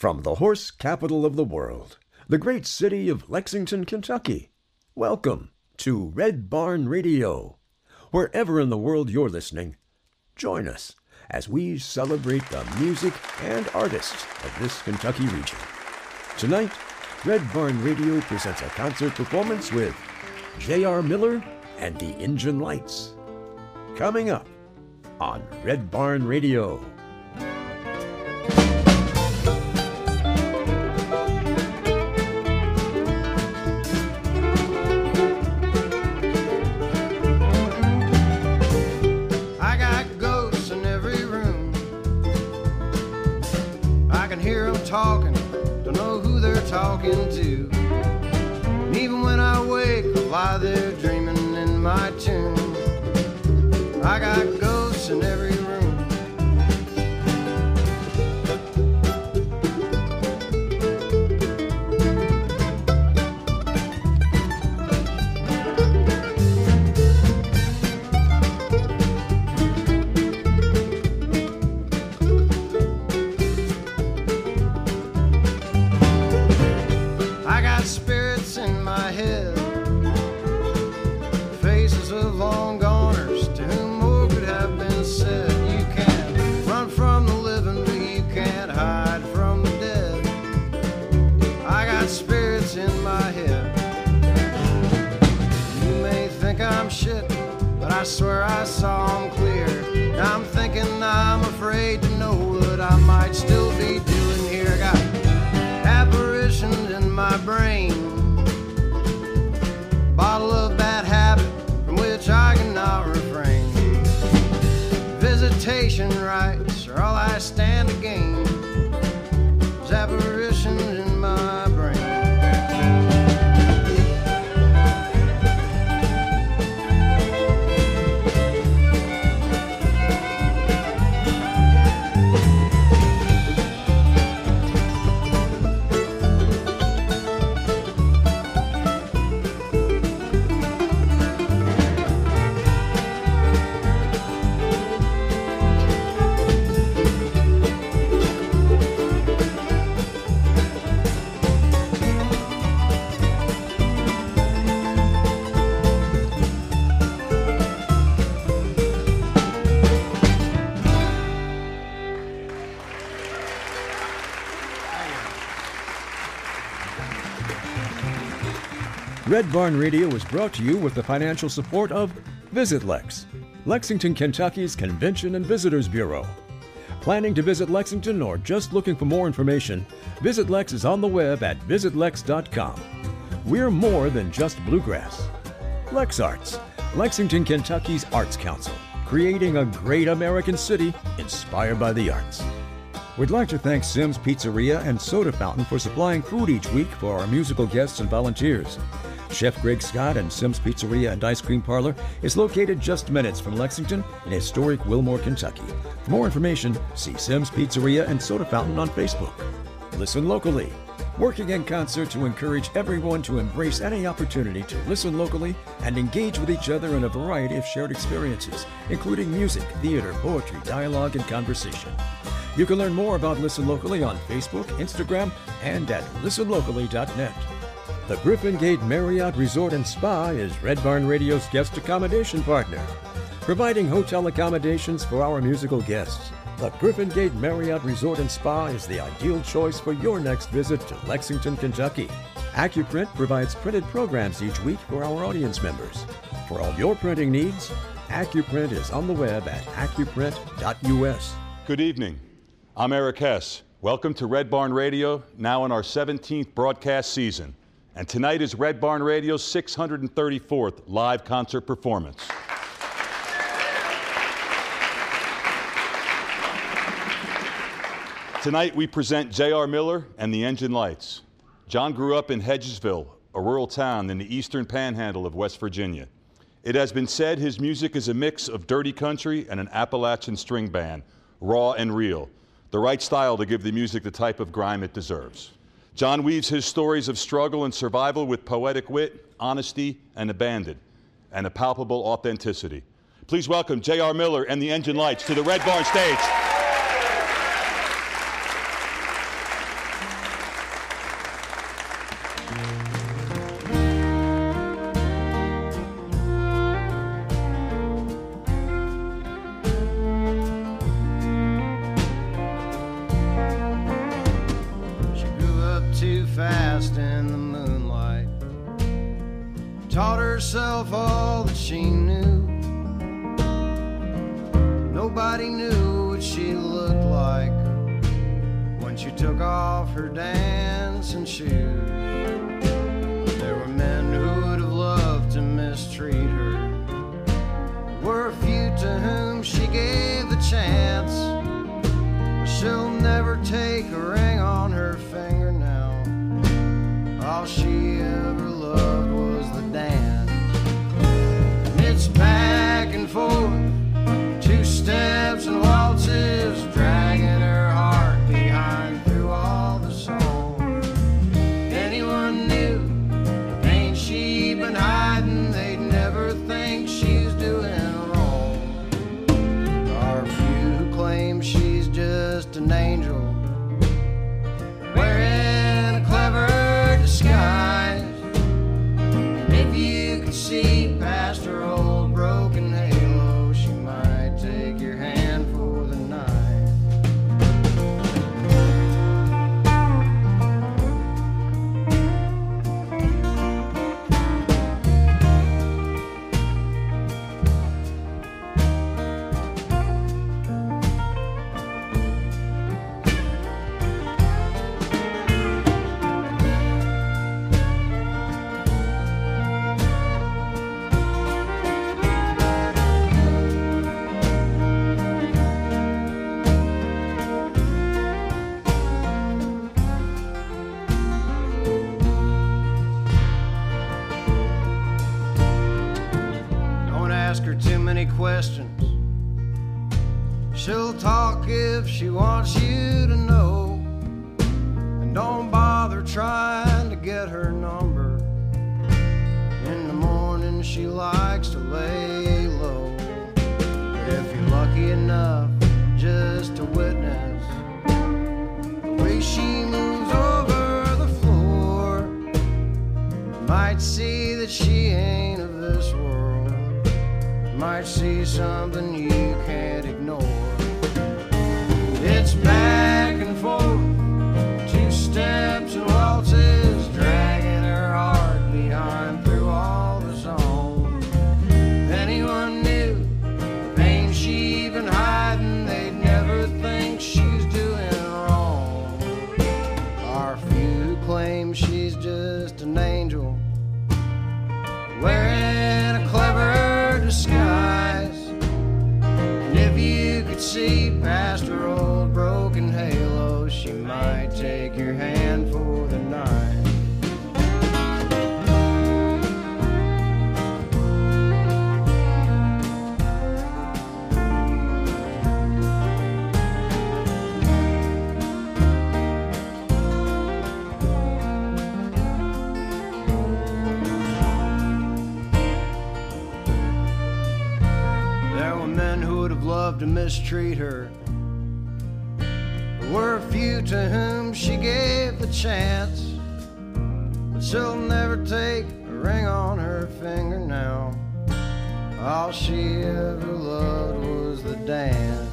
From the horse capital of the world, the great city of Lexington, Kentucky, welcome to Red Barn Radio. Wherever in the world you're listening, join us as we celebrate the music and artists of this Kentucky region. Tonight, Red Barn Radio presents a concert performance with J.R. Miller and the Engine Lights. Coming up on Red Barn Radio. Red Barn Radio is brought to you with the financial support of Visit Lex, Lexington, Kentucky's Convention and Visitors Bureau. Planning to visit Lexington or just looking for more information, Visit Lex is on the web at visitlex.com. We're more than just bluegrass. Lex Arts, Lexington, Kentucky's Arts Council, creating a great American city inspired by the arts. We'd like to thank Sims Pizzeria and Soda Fountain for supplying food each week for our musical guests and volunteers. Chef Greg Scott and Sims Pizzeria and Ice Cream Parlor is located just minutes from Lexington in historic Wilmore, Kentucky. For more information, see Sims Pizzeria and Soda Fountain on Facebook. Listen locally. Working in concert to encourage everyone to embrace any opportunity to listen locally and engage with each other in a variety of shared experiences, including music, theater, poetry, dialogue, and conversation. You can learn more about Listen Locally on Facebook, Instagram, and at listenlocally.net. The Griffin Gate Marriott Resort and Spa is Red Barn Radio's guest accommodation partner, providing hotel accommodations for our musical guests. The Griffin Gate Marriott Resort and Spa is the ideal choice for your next visit to Lexington, Kentucky. AccuPrint provides printed programs each week for our audience members. For all your printing needs, AccuPrint is on the web at accuprint.us. Good evening. I'm Eric Hess. Welcome to Red Barn Radio, now in our 17th broadcast season. And tonight is Red Barn Radio's 634th live concert performance. Tonight we present J.R. Miller and the Engine Lights. John grew up in Hedgesville, a rural town in the eastern panhandle of West Virginia. It has been said his music is a mix of dirty country and an Appalachian string band, raw and real, the right style to give the music the type of grime it deserves. John weaves his stories of struggle and survival with poetic wit, honesty, and abandon, and a palpable authenticity. Please welcome J.R. Miller and the Engine Lights to the Red Barn stage. Dancing shoes. Lay low. But if you're lucky enough just to witness the way she moves over the floor, you might see that she ain't of this world. Might see something you can't mistreat her. There were a few to whom she gave the chance. But she'll never take a ring on her finger now. All she ever loved was the dance.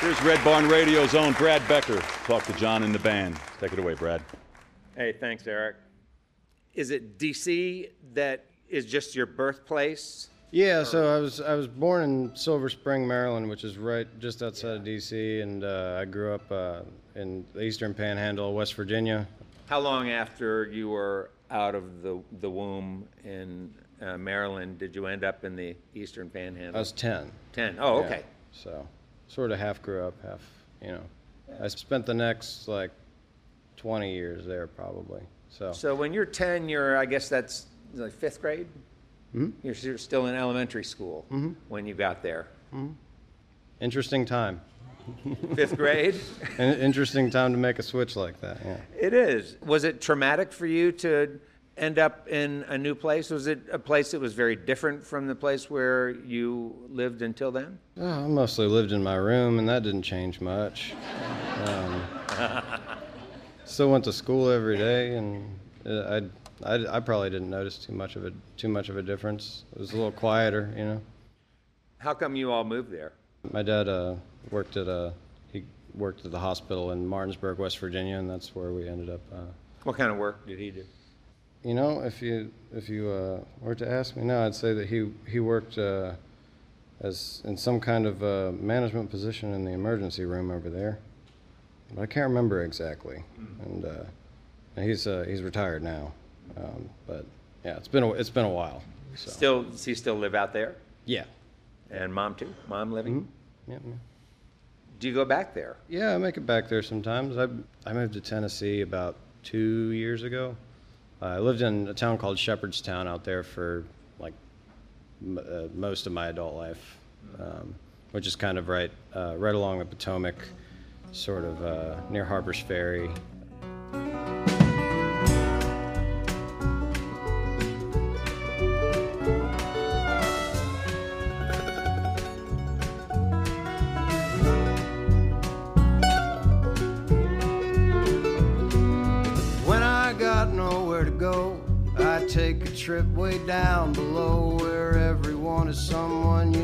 Here's Red Barn Radio's own Brad Becker. Talk to John and the band. Take it away, Brad. Hey, thanks, Eric. Is it DC that is just your birthplace? Yeah, so I was I was born in Silver Spring, Maryland, which is right just outside of D.C., and uh, I grew up uh, in the Eastern Panhandle, of West Virginia. How long after you were out of the, the womb in uh, Maryland did you end up in the Eastern Panhandle? I was ten. 10. Oh, Yeah, okay. So, sort of half grew up, half you know. I spent the next like 20 years there probably. So, So when you're 10, you're, I guess that's like fifth grade? Hmm? You're s- still in elementary school Mm-hmm. when you got there. interesting time. Fifth grade? An interesting time to make a switch like that. Yeah. It is. Was it traumatic for you to end up in a new place? Was it a place that was very different from the place where you lived until then? Oh, I mostly lived in my room, and that didn't change much. Um, still went to school every day, and uh, I, I, I probably didn't notice too much of a too much of a difference. It was a little quieter, you know. How come you all moved there? My dad uh, worked at a he worked at the hospital in Martinsburg, West Virginia, and that's where we ended up. Uh, What kind of work did he do? you know, if you if you uh, were to ask me now, I'd say that he he worked uh, as in some kind of uh, management position in the emergency room over there, but I can't remember exactly. And, uh, he's uh, he's retired now, um, but yeah, it's been a, it's been a while. So Still, does he still live out there? yeah, And mom too? Mom living? yeah, yeah. Do you go back there? Yeah, I make it back there sometimes. I I moved to Tennessee about two years ago. Uh, I lived in a town called Shepherdstown out there for like m- uh, most of my adult life, um, which is kind of right uh, right along the Potomac, sort of uh, near Harpers Ferry. When I got nowhere to go, I take a trip way down below where everyone is someone you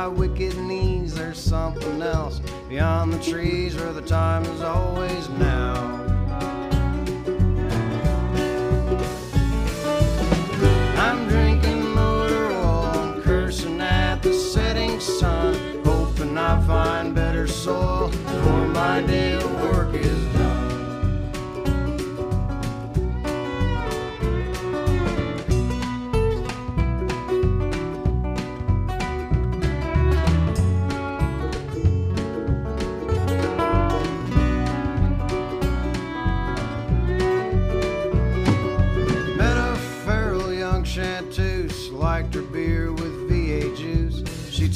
my wicked knees. There's something else beyond the trees where the time is always now. I'm drinking motor oil cursing at the setting sun, hoping I find better soil before my of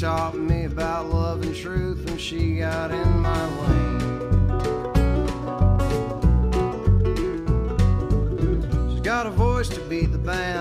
taught me about love and truth when she got in my lane. She's got a voice to beat the band.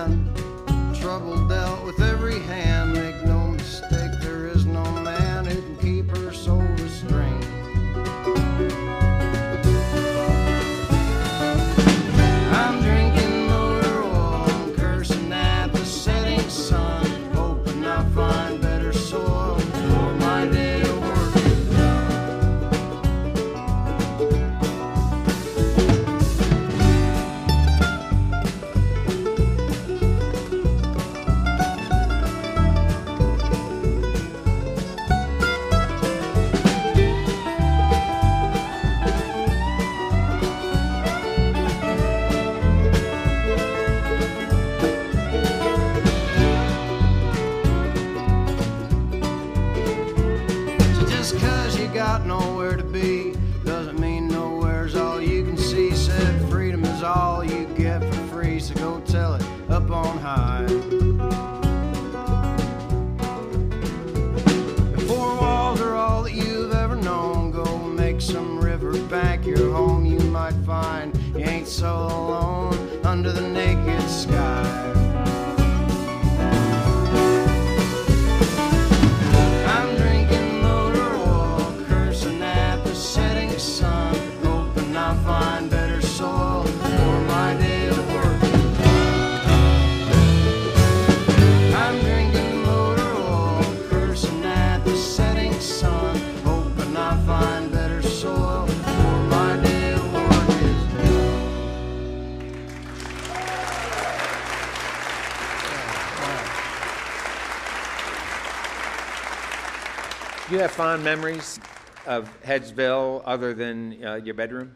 Fond memories of Hedgesville other than uh, your bedroom?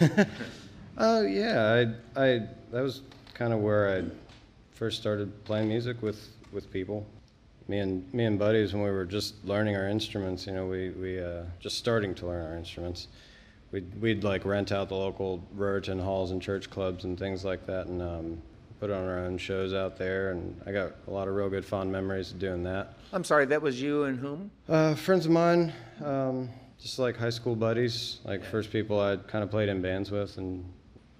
Oh yeah, I, I that was kind of where I first started playing music with, with people. Me and me and buddies when we were just learning our instruments. You know, we we uh, just starting to learn our instruments. We'd we'd like rent out the local Ruritan halls and church clubs and things like that, and um, put on our own shows out there. And I got a lot of real good fond memories of doing that. I'm sorry, that was you and whom? Uh, friends of mine, um, just like high school buddies, like first people I kind of played in bands with, and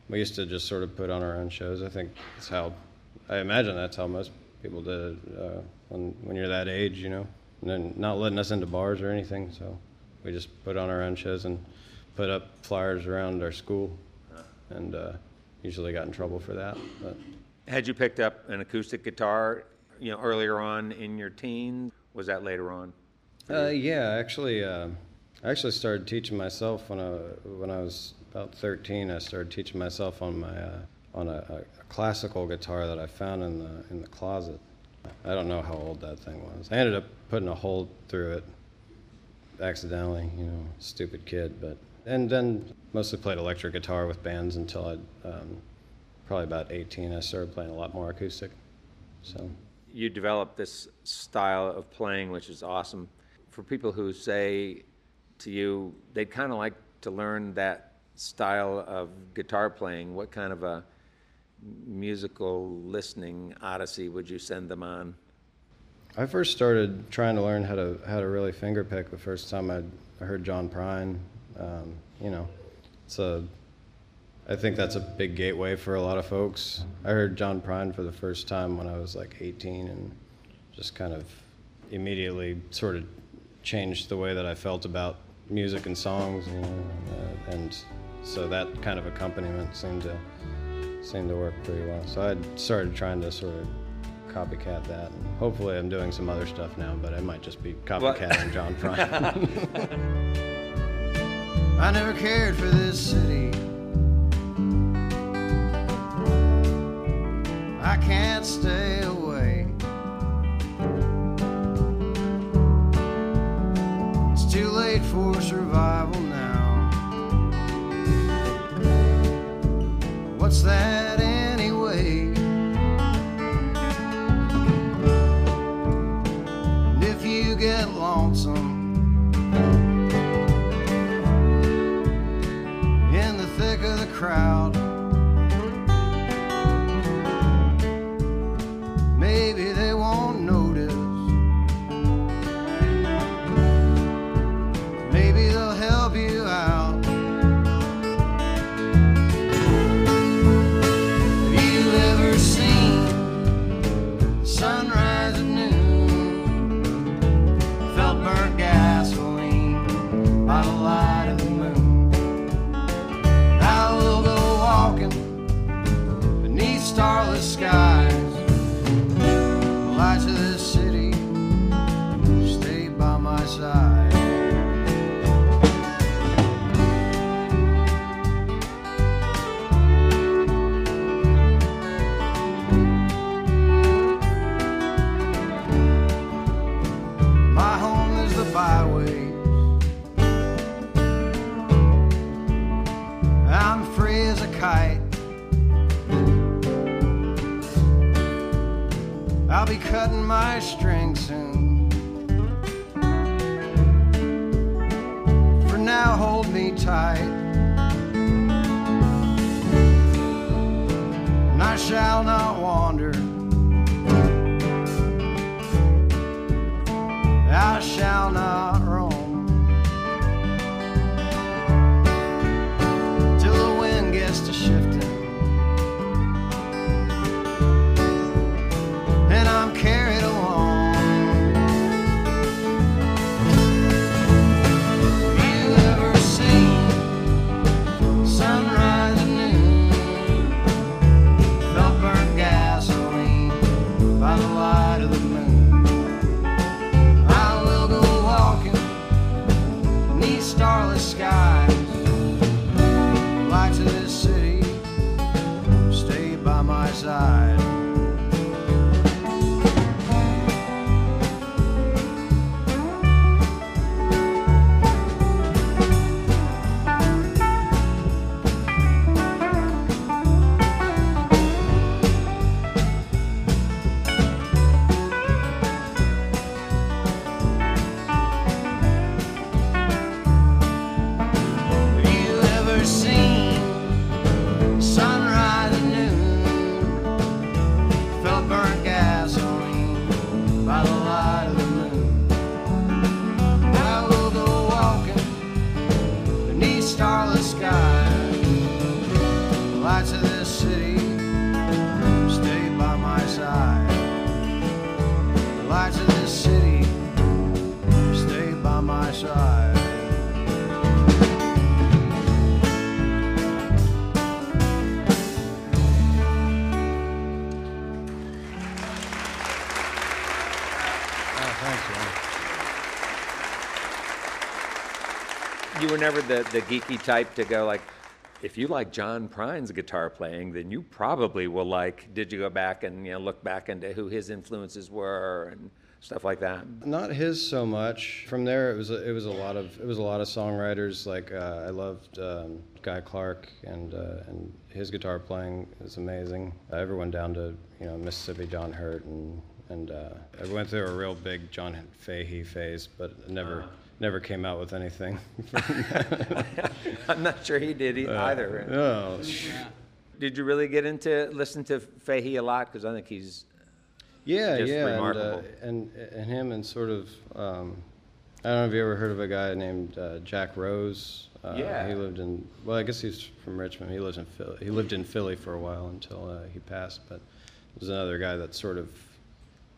we used to just sort of put on our own shows. I think that's how, I imagine that's how most people did it uh, when when you're that age, you know, and then not letting us into bars or anything. So we just put on our own shows and put up flyers around our school, and uh, usually got in trouble for that. But Had you picked up an acoustic guitar, you know, earlier on in your teens? Was that later on? uh, yeah, actually, uh, I actually started teaching myself when I when I was about 13. I started teaching myself on my uh, on a, a, classical guitar that I found in the in the closet. I don't know how old that thing was. I ended up putting a hole through it accidentally, you know, stupid kid. But and then mostly played electric guitar with bands until I um, probably about 18. I started playing a lot more acoustic. So You developed this style of playing, which is awesome. For people who say to you they'd kind of like to learn that style of guitar playing, what kind of a musical listening odyssey would you send them on? I first started trying to learn how to how to really finger pick the first time I, I heard John Prine. Um, you know, it's a I think that's a big gateway for a lot of folks. I heard John Prine for the first time when I was like 18 and just kind of immediately sort of changed the way that I felt about music and songs, you know, uh, and so that kind of accompaniment seemed to seemed to work pretty well. So I started trying to sort of copycat that, and hopefully I'm doing some other stuff now, but I might just be copycatting John Prine. I never cared for this city. I can't stay away. It's too late for survival now. What's that anyway? And if you get lonesome, in the thick of the crowd. My string soon. For now, hold me tight. And I shall not wander. Never the, the geeky type to go like, if you like John Prine's guitar playing, then you probably will like. Did you go back and you know look back into who his influences were and stuff like that? Not his so much. From there, it was a, it was a lot of it was a lot of songwriters. Like uh, I loved um, Guy Clark and uh, and his guitar playing is amazing. Uh, everyone down to you know Mississippi John Hurt and and uh, I went through a real big John Fahey phase, but never never came out with anything. I'm not sure he did e- either. No. Did you really get into listen to Fahey a lot? Because I think he's Yeah, Just yeah, and, uh, and and him and sort of um, I don't know if you ever heard of a guy named uh, Jack Rose. Uh, Yeah. He lived in well, I guess he's from Richmond. He lives in Philly. He lived in Philly for a while until uh, he passed. But there's another guy that sort of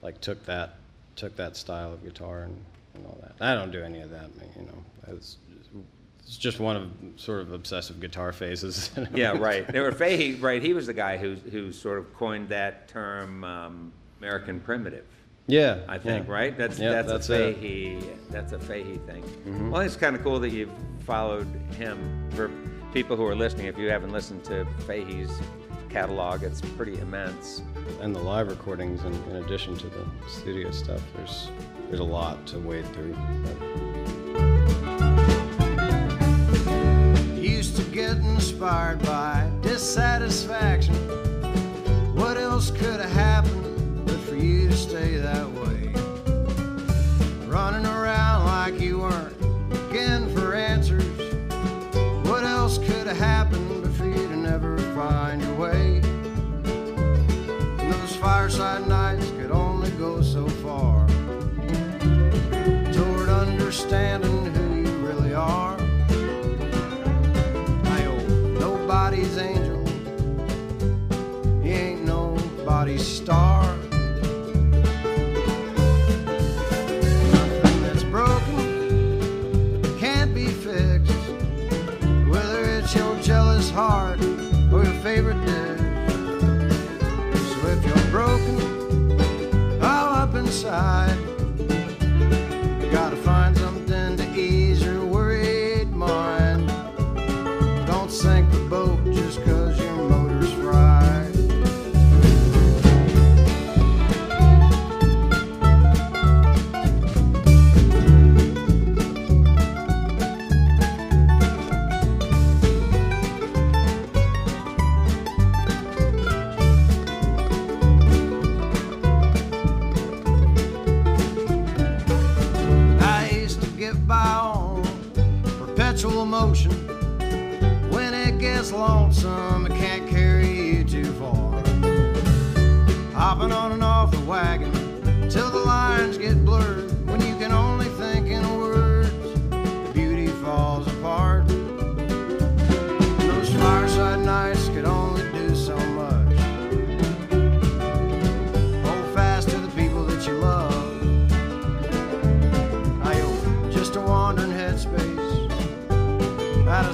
like took that took that style of guitar and, and all that. I don't do any of that. You know, it's, it's just one of sort of obsessive guitar phases. yeah right. There were Fahey right. He was the guy who who sort of coined that term um, American primitive. yeah, I think, yeah. right? That's Yeah, that's, that's a it. Mm-hmm. Fahey that's a Fahey thing. Well, it's kind of cool that you've followed him. For people who are listening, if you haven't listened to Fahey's catalog, it's pretty immense. and the live recordings in, in addition to the studio stuff there's there's a lot to wade through but Used to get inspired by dissatisfaction. What else could have happened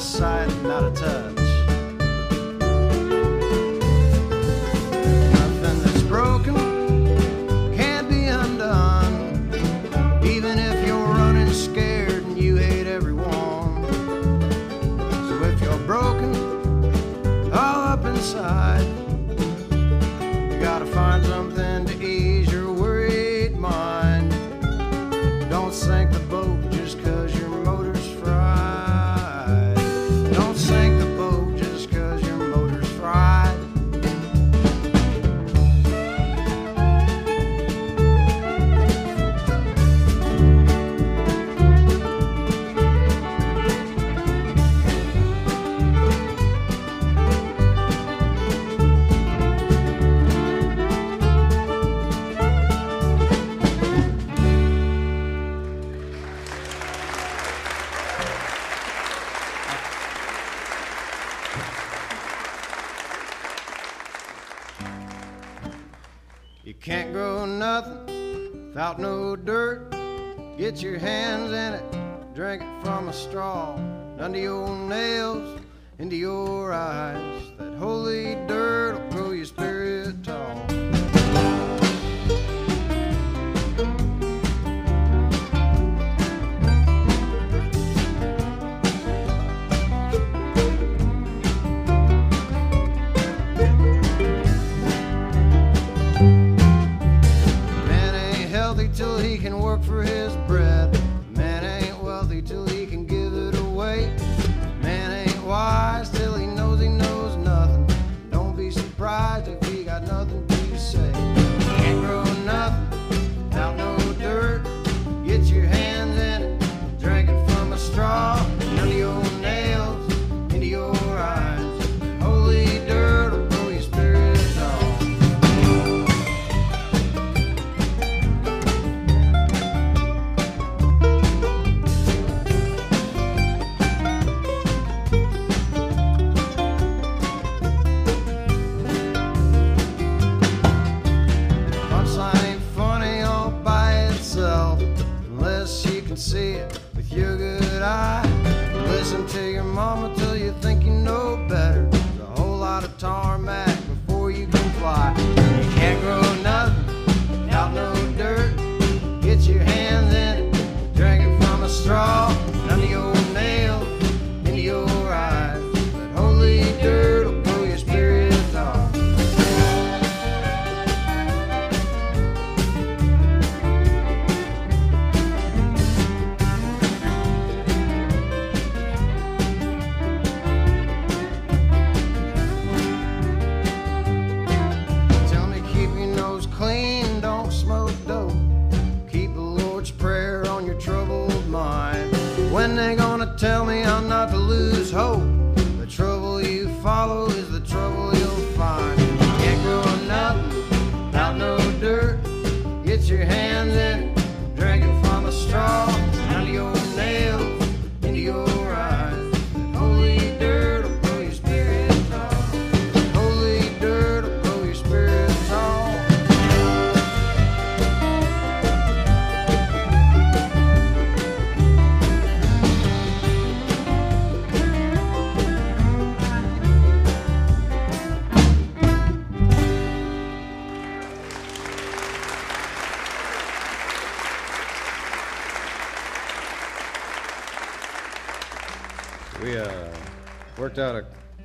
out sight, not a touch.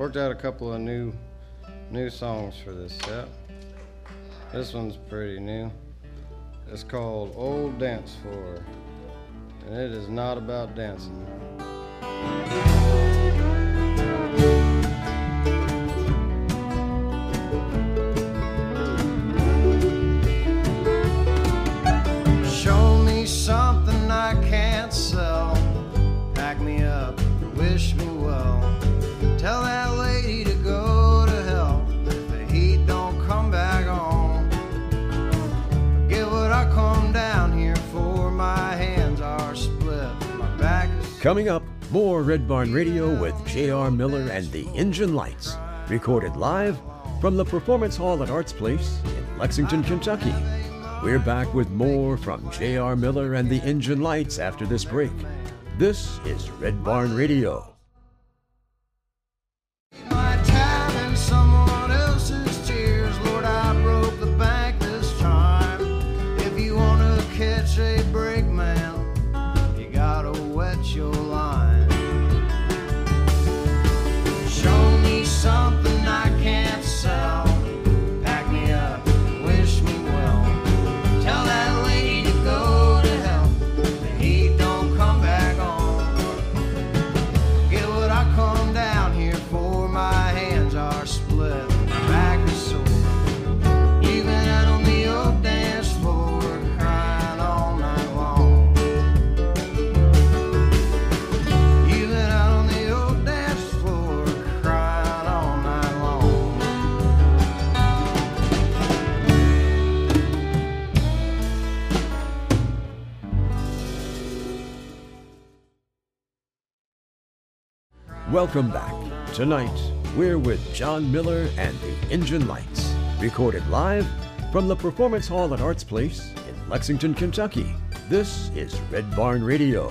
Worked out a couple of new new songs for this set. This one's pretty new. It's called Old Dance Floor, and it is not about dancing. Coming up, more Red Barn Radio with J.R. Miller and the Engine Lights, recorded live from the Performance Hall at Arts Place in Lexington, Kentucky. We're back with more from J.R. Miller and the Engine Lights after this break. This is Red Barn Radio. Welcome back. Tonight, we're with John Miller and the Engine Lights, recorded live from the Performance Hall at Arts Place in Lexington, Kentucky. This is Red Barn Radio.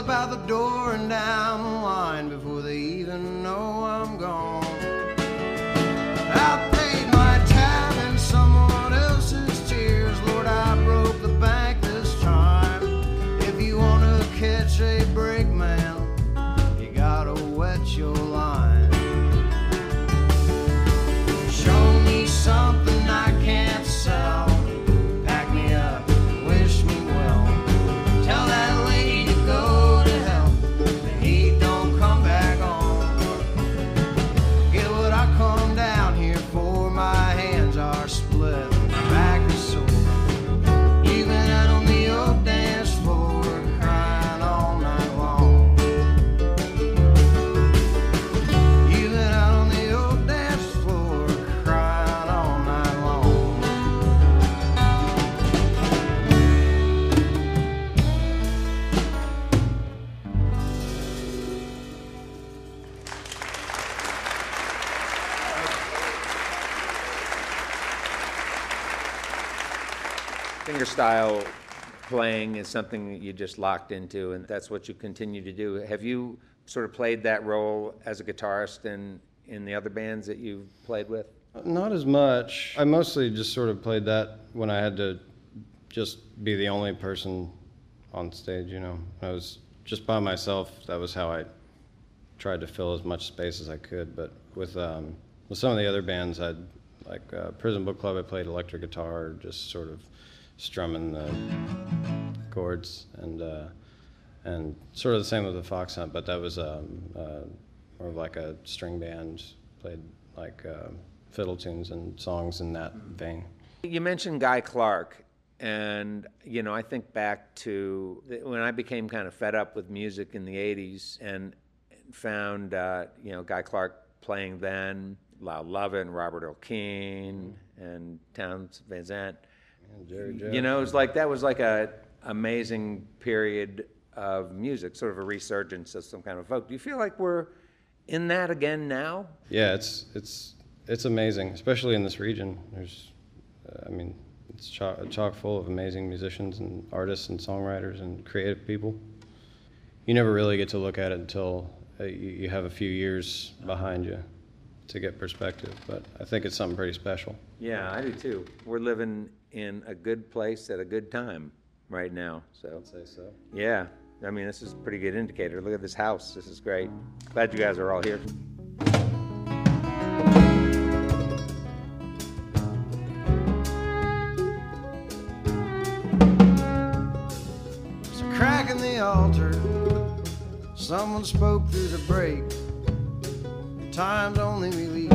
Slip out the door and down Fingerstyle playing is something that you just locked into, and that's what you continue to do. Have you sort of played that role as a guitarist in, in the other bands that you've played with? Not as much. I mostly just sort of played that when I had to just be the only person on stage, you know. I was just by myself. That was how I tried to fill as much space as I could. But with um, with some of the other bands, I'd like uh, Prison Book Club. I played electric guitar, just sort of strumming the chords, and uh, and sort of the same with the Fox Hunt. But that was um, uh, more of like a string band, played like uh, fiddle tunes and songs in that vein. You mentioned Guy Clark, and you know, I think back to when I became kind of fed up with music in the '80s, and found uh, you know Guy Clark playing then, Lyle Lovett, Robert Keen, and Townes Van Zandt. Jerry. You know, it was like that was like a amazing period of music, sort of a resurgence of some kind of folk. Do you feel like we're in that again now? Yeah, it's it's it's amazing, especially in this region. There's, uh, I mean, it's chock, chock full of amazing musicians and artists and songwriters and creative people. You never really get to look at it until uh, you, you have a few years behind you to get perspective. But I think it's something pretty special. Yeah, I do too. We're living in a good place at a good time right now. So I'd say so. yeah, I mean this is a pretty good indicator. Look at this house. This is great. Glad you guys are all here. There's a crack in the altar. Someone spoke through the break. Time's only relief.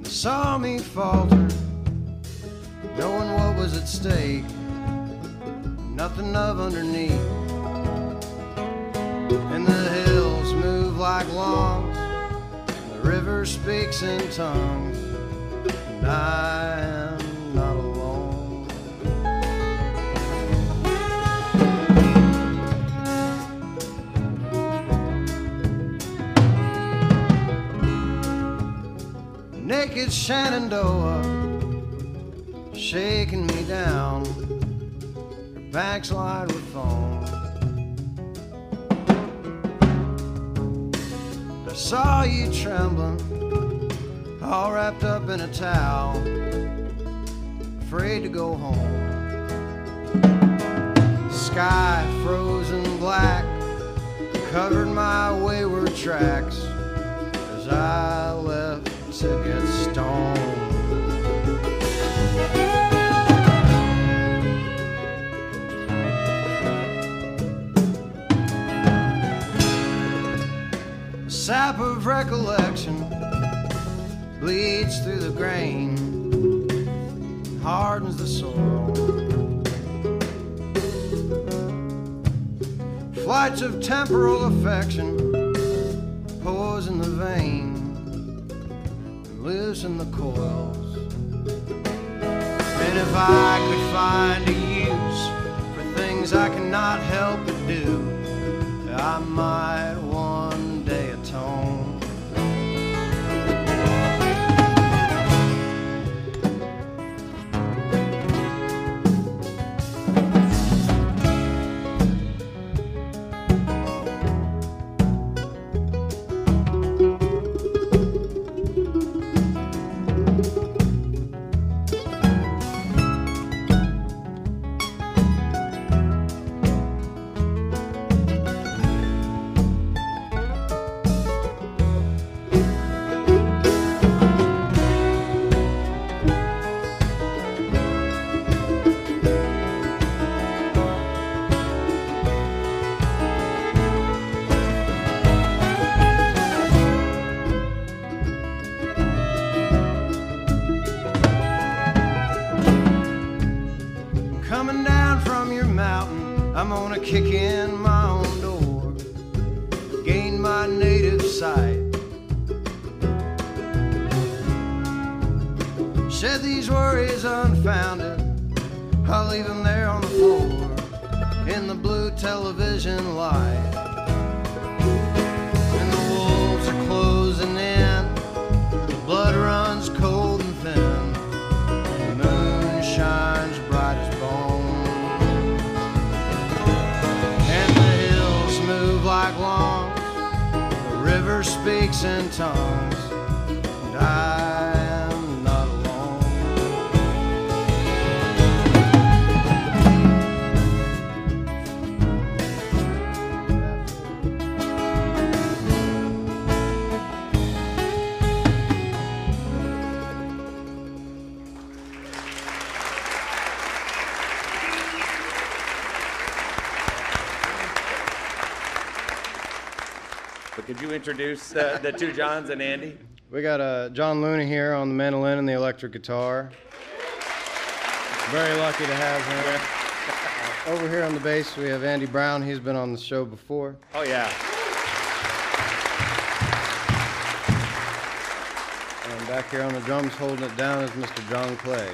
They saw me falter, knowing what was at stake. Nothing of underneath. And the hills move like lawns. The river speaks in tongues. And I am Naked Shenandoah shaking me down. Her back's lined with foam. I saw you trembling, all wrapped up in a towel, afraid to go home. Sky frozen black covered my wayward tracks as I left to get stoned. Sap of recollection bleeds through the grain, hardens the soil. Flights of temporal affection pours in the vein loosen the coils. And if I could find a use for things I cannot help but do, I might river speaks in introduce uh, the two Johns and Andy? We got uh, John Luna here on the mandolin and the electric guitar. Very lucky to have him. Over here on the bass, we have Andy Brown. He's been on the show before. Oh, yeah. And back here on the drums, holding it down, is Mr. John Clay.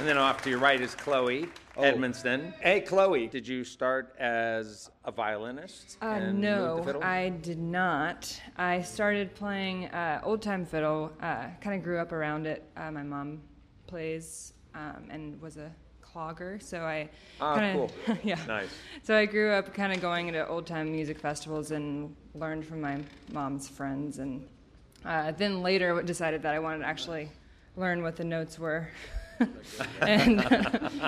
And then off to your right is Chloe Oh. Edmonston. Hey, Chloe, did you start as a violinist? Uh, and no, to fiddle? I did not. I started playing uh, old time fiddle. Uh, kind of grew up around it. Uh, my mom plays um, and was a clogger, so I Ah, kind of cool. yeah. Nice. So I grew up kind of going to old time music festivals and learned from my mom's friends, and uh, then later decided that I wanted to actually learn what the notes were. and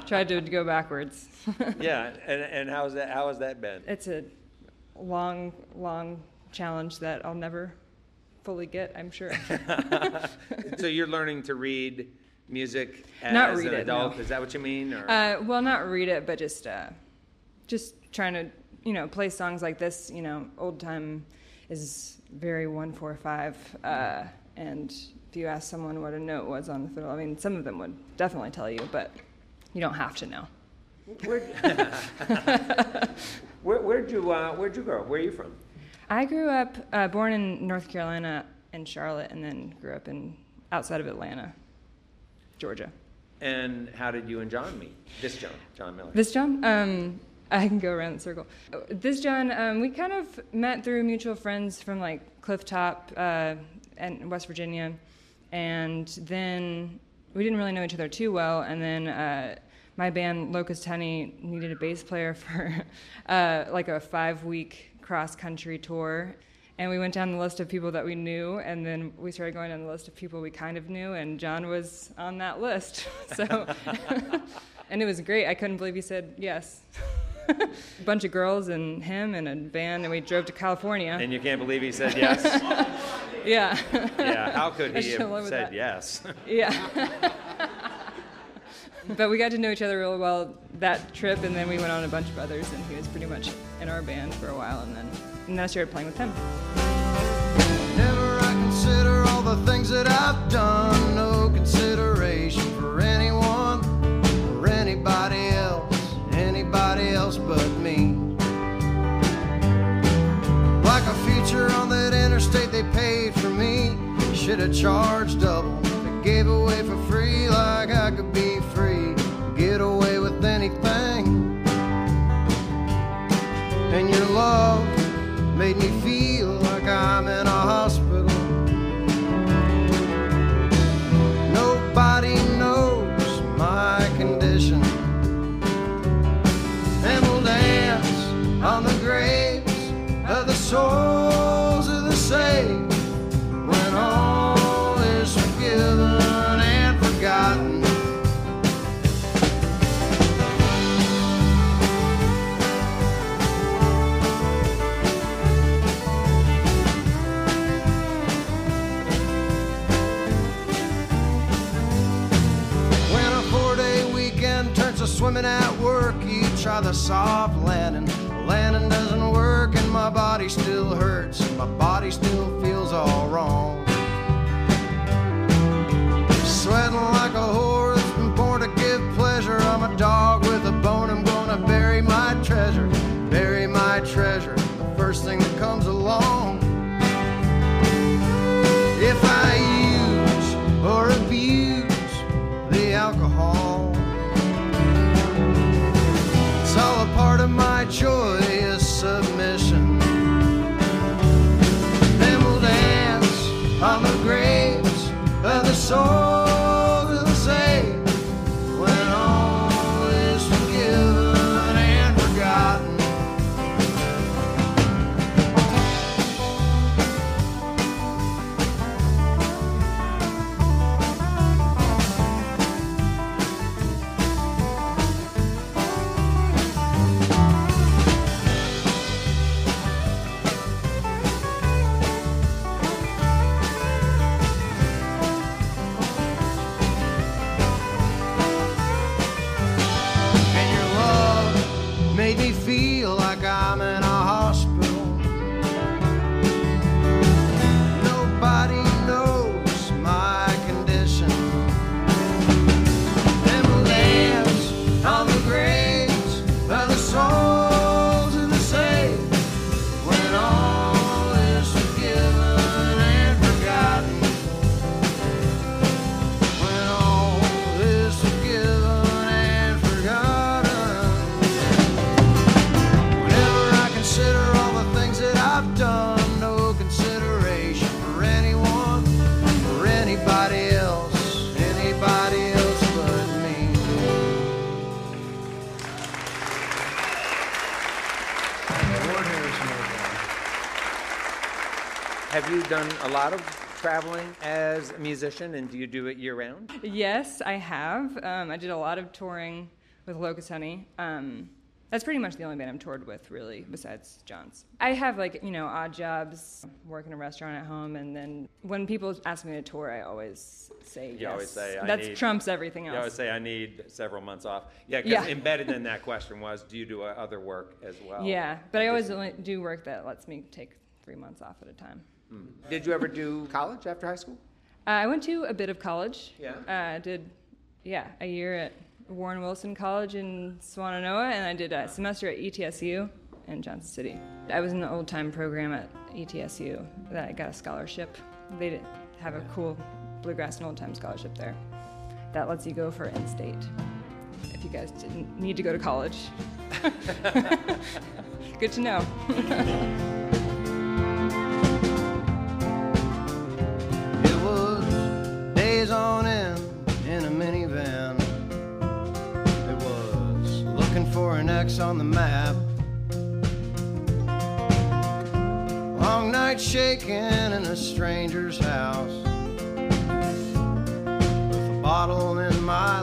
tried to go backwards. Yeah, and, and how's that? How has that been? it's a long, long challenge that I'll never fully get, I'm sure. so you're learning to read music as Not read an it, adult? no. Is that what you mean? Or? uh, well, not read it, but just, uh, just trying to, you know, play songs like this. You know, old time is very one, four, five, uh, and if you ask someone what a note was on the fiddle, I mean, some of them would definitely tell you, but you don't have to know. Where, where, where'd you uh, Where'd you grow? Where are you from? I grew up, uh, born in North Carolina in Charlotte, and then grew up in outside of Atlanta, Georgia. And how did you and John meet? This John, John Miller. This John, um, I can go around the circle. This John, um, we kind of met through mutual friends from like Clifftop uh, and West Virginia, and then we didn't really know each other too well. And then uh, my band Locust Honey needed a bass player for uh, like a five-week cross-country tour. And we went down the list of people that we knew, and then we started going down the list of people we kind of knew, and John was on that list. So, and it was great. I couldn't believe he said yes. A bunch of girls and him and a van, and we drove to California. And you can't believe he said yes. yeah, yeah. How could he have said that. yes? yeah. but we got to know each other really well that trip, and then we went on a bunch of others, and he was pretty much in our band for a while, and then and then I started playing with him. Never I consider all the things that I've done. No consideration for anyone or anybody else, anybody else but me. Like a future on that interstate they paid for me. Should have charged double. They gave away for free like I could be free. Get away with anything. And your love made me feel like I'm in a made me feel done a lot of traveling as a musician, and do you do it year round? Yes, I have. Um, I did a lot of touring with Locust Honey. Um, that's pretty much the only band I'm toured with, really, besides John's. I have like you know odd jobs, work in a restaurant at home, and then when people ask me to tour, I always say You yes. always say, I That's need- trumps everything You else. always say I need several months off. Yeah, 'cause Yeah. embedded in that question was, do you do uh, other work as well? yeah, but I always only do work that lets me take three months off at a time. Did you ever do college after high school? Uh, I went to a bit of college. Yeah. Uh, I did, yeah, a year at Warren Wilson College in Swannanoa, and I did a semester at ETSU in Johnson City. I was in the old time program at ETSU that I got a scholarship. They did have a cool bluegrass and old time scholarship there that lets you go for in state if you guys didn't need to go to college. Good to know. X on the map. Long night shaking in a stranger's house. With a bottle in my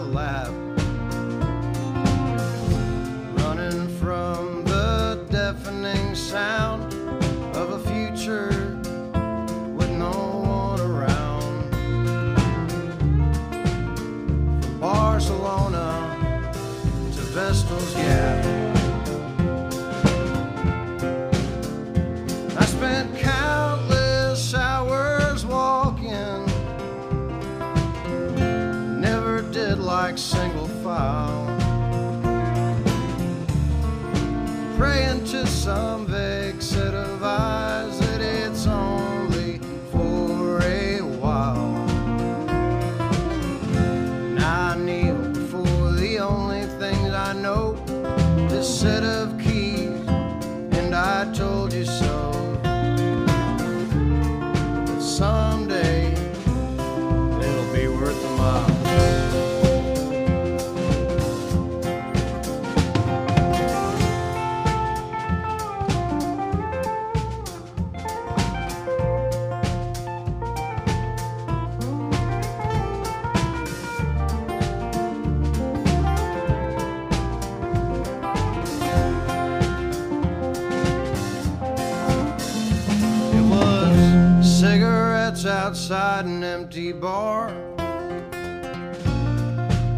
outside an empty bar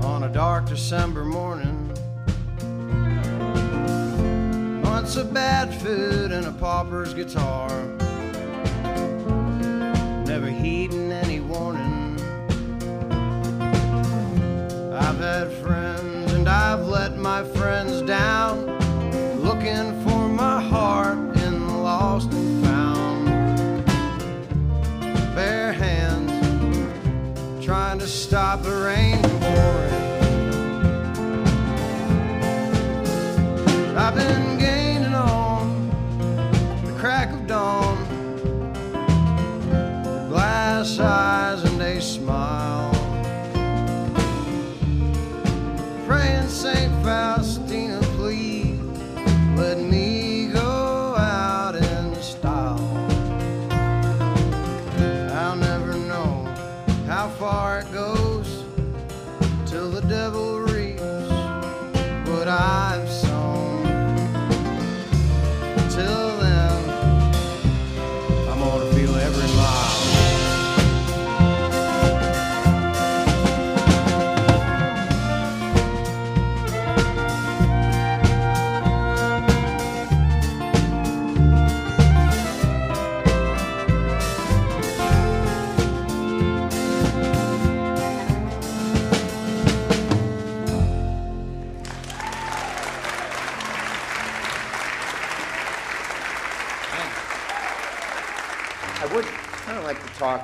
on a dark December morning. Months of bad food and a pauper's guitar. Never heeding any warning. I've had friends and I've let my friends down, looking stop the rain from pouring. I've been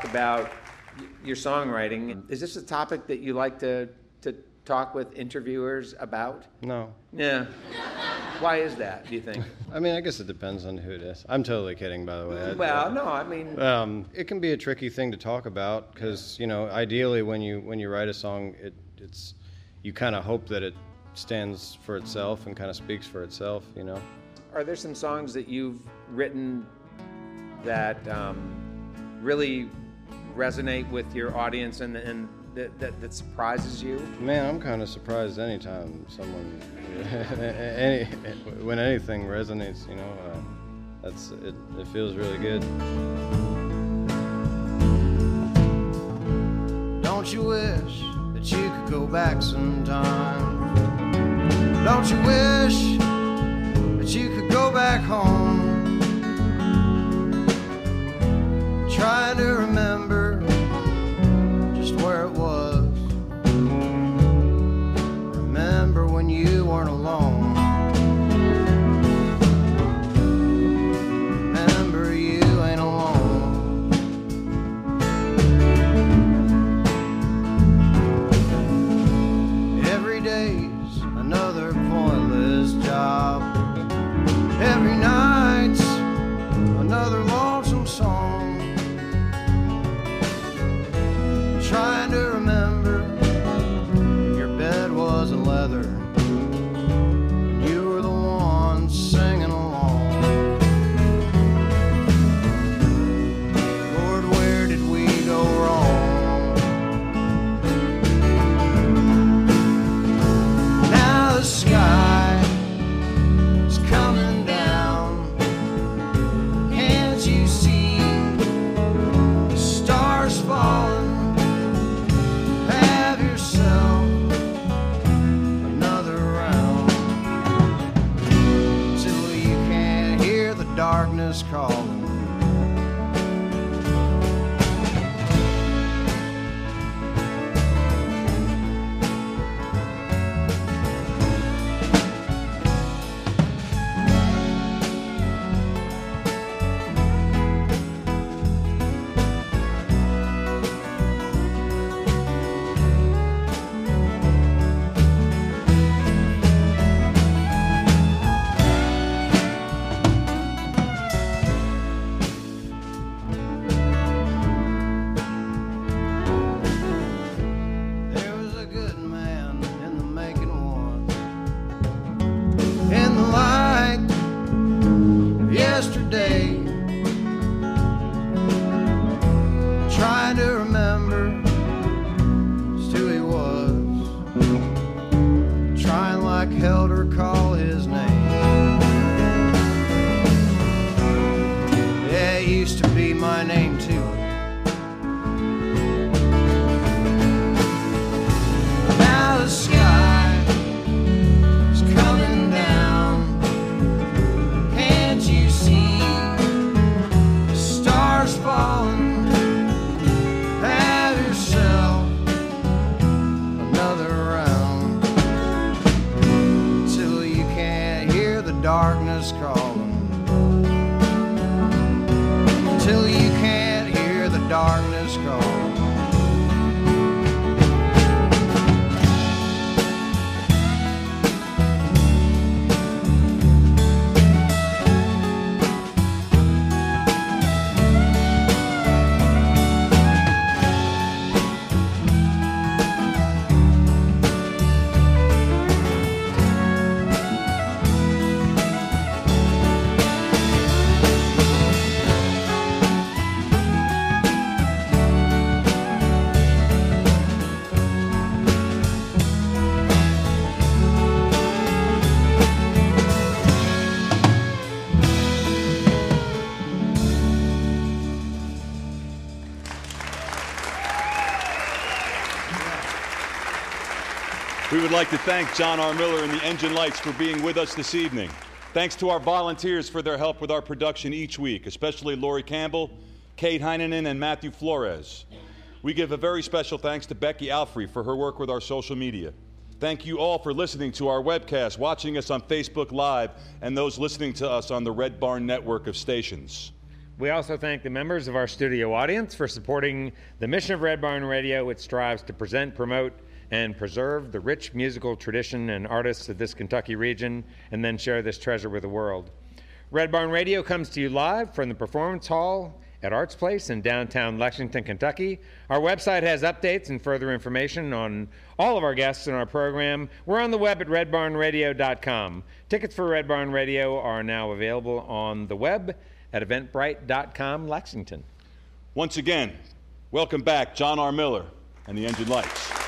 about your songwriting. Is this a topic that you like to, to talk with interviewers about? No. Yeah. Why is that, do you think? I mean, I guess it depends on who it is. I'm totally kidding, by the way. Well, no, I mean, Um, it can be a tricky thing to talk about because you know, ideally, when you when you write a song, it it's you kind of hope that it stands for itself and kind of speaks for itself. You know. are there some songs that you've written that um, really resonate with your audience and, and that, that, that surprises you? Man, I'm kind of surprised anytime someone, any, when anything resonates. You know, uh, that's it. It feels really good. Don't you wish that you could go back sometime? Don't you wish that you could go back home? Trying to remember like to thank John R. Miller and the Engine Lights for being with us this evening. Thanks to our volunteers for their help with our production each week, especially Lori Campbell, Kate Heineman, and Matthew Flores. We give a very special thanks to Becky Alfrey for her work with our social media. Thank you all for listening to our webcast, watching us on Facebook Live, and those listening to us on the Red Barn network of stations. We also thank the members of our studio audience for supporting the mission of Red Barn Radio, which strives to present, promote, and preserve the rich musical tradition and artists of this Kentucky region, and then share this treasure with the world. Red Barn Radio comes to you live from the Performance Hall at Arts Place in downtown Lexington, Kentucky. Our website has updates and further information on all of our guests in our program. We're on the web at redbarnradio.com. Tickets for Red Barn Radio are now available on the web at eventbrite.com Lexington. Once again, welcome back John R. Miller and the Engine Lights.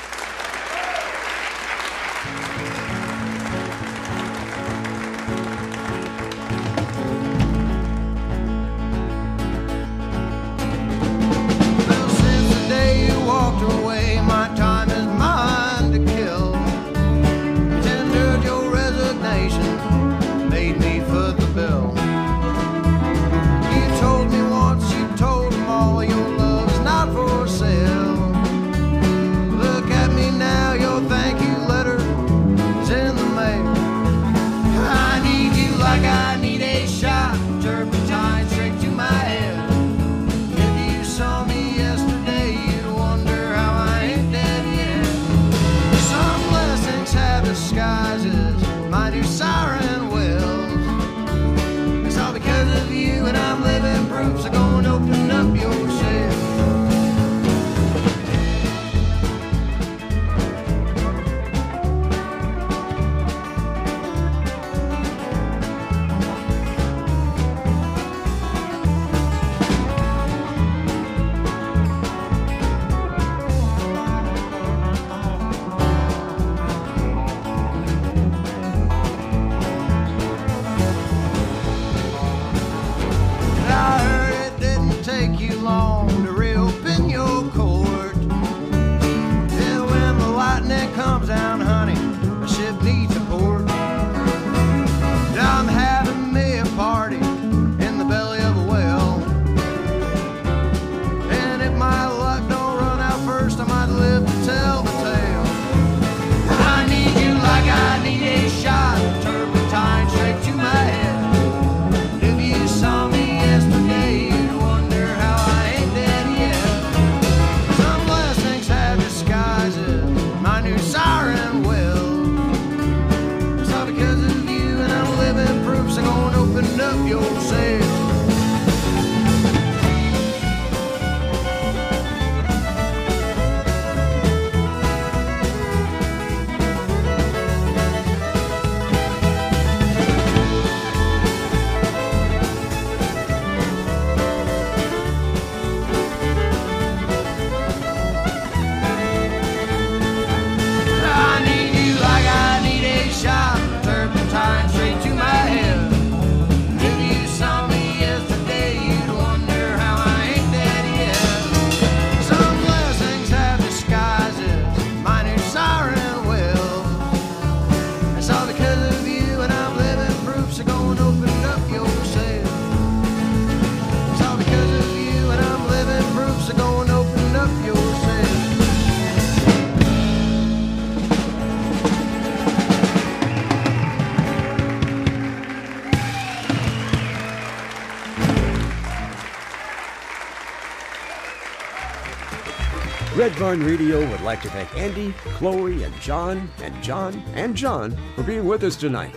Barn Radio would like to thank Andy, Chloe, and John, and John, and John for being with us tonight.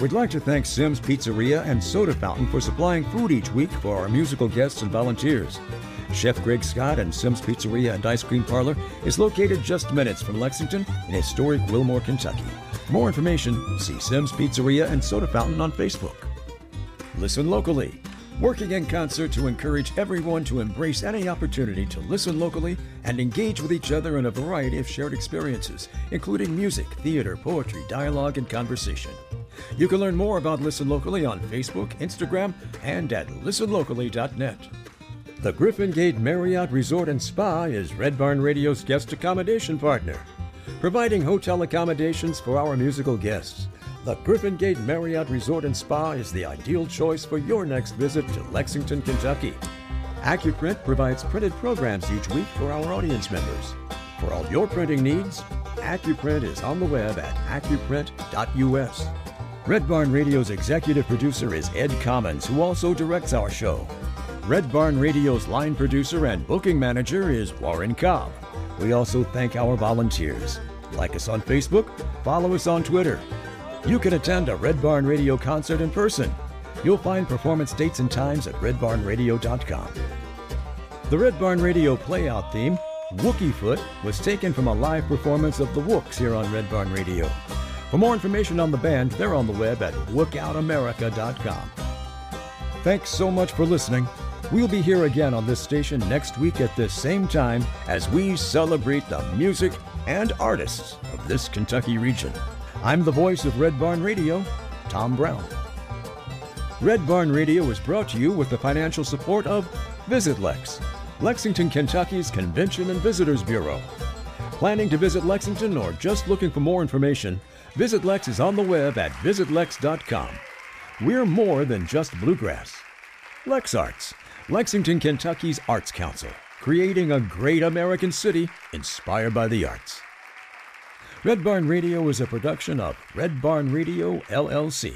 We'd like to thank Sim's Pizzeria and Soda Fountain for supplying food each week for our musical guests and volunteers. Chef Greg Scott and Sim's Pizzeria and Ice Cream Parlor is located just minutes from Lexington in historic Wilmore, Kentucky. More information, see Sim's Pizzeria and Soda Fountain on Facebook. Listen locally. Working in concert to encourage everyone to embrace any opportunity to listen locally and engage with each other in a variety of shared experiences, including music, theater, poetry, dialogue, and conversation. You can learn more about Listen Locally on Facebook, Instagram, and at listenlocally.net. The Griffin Gate Marriott Resort and Spa is Red Barn Radio's guest accommodation partner, providing hotel accommodations for our musical guests. The Griffin Gate Marriott Resort and Spa is the ideal choice for your next visit to Lexington, Kentucky. AccuPrint provides printed programs each week for our audience members. For all your printing needs, AccuPrint is on the web at accuprint.us. Red Barn Radio's executive producer is Ed Commons, who also directs our show. Red Barn Radio's line producer and booking manager is Warren Cobb. We also thank our volunteers. Like us on Facebook, follow us on Twitter. You can attend a Red Barn Radio concert in person. You'll find performance dates and times at redbarnradio.com. The Red Barn Radio playout theme, Wookie Foot, was taken from a live performance of the Wooks here on Red Barn Radio. For more information on the band, they're on the web at wookoutamerica.com. Thanks so much for listening. We'll be here again on this station next week at this same time as we celebrate the music and artists of this Kentucky region. I'm the voice of Red Barn Radio, Tom Brown. Red Barn Radio is brought to you with the financial support of Visit Lex, Lexington, Kentucky's Convention and Visitors Bureau. Planning to visit Lexington or just looking for more information, Visit Lex is on the web at visitlex.com. We're more than just bluegrass. Lex Arts, Lexington, Kentucky's Arts Council, creating a great American city inspired by the arts. Red Barn Radio is a production of Red Barn Radio, LLC.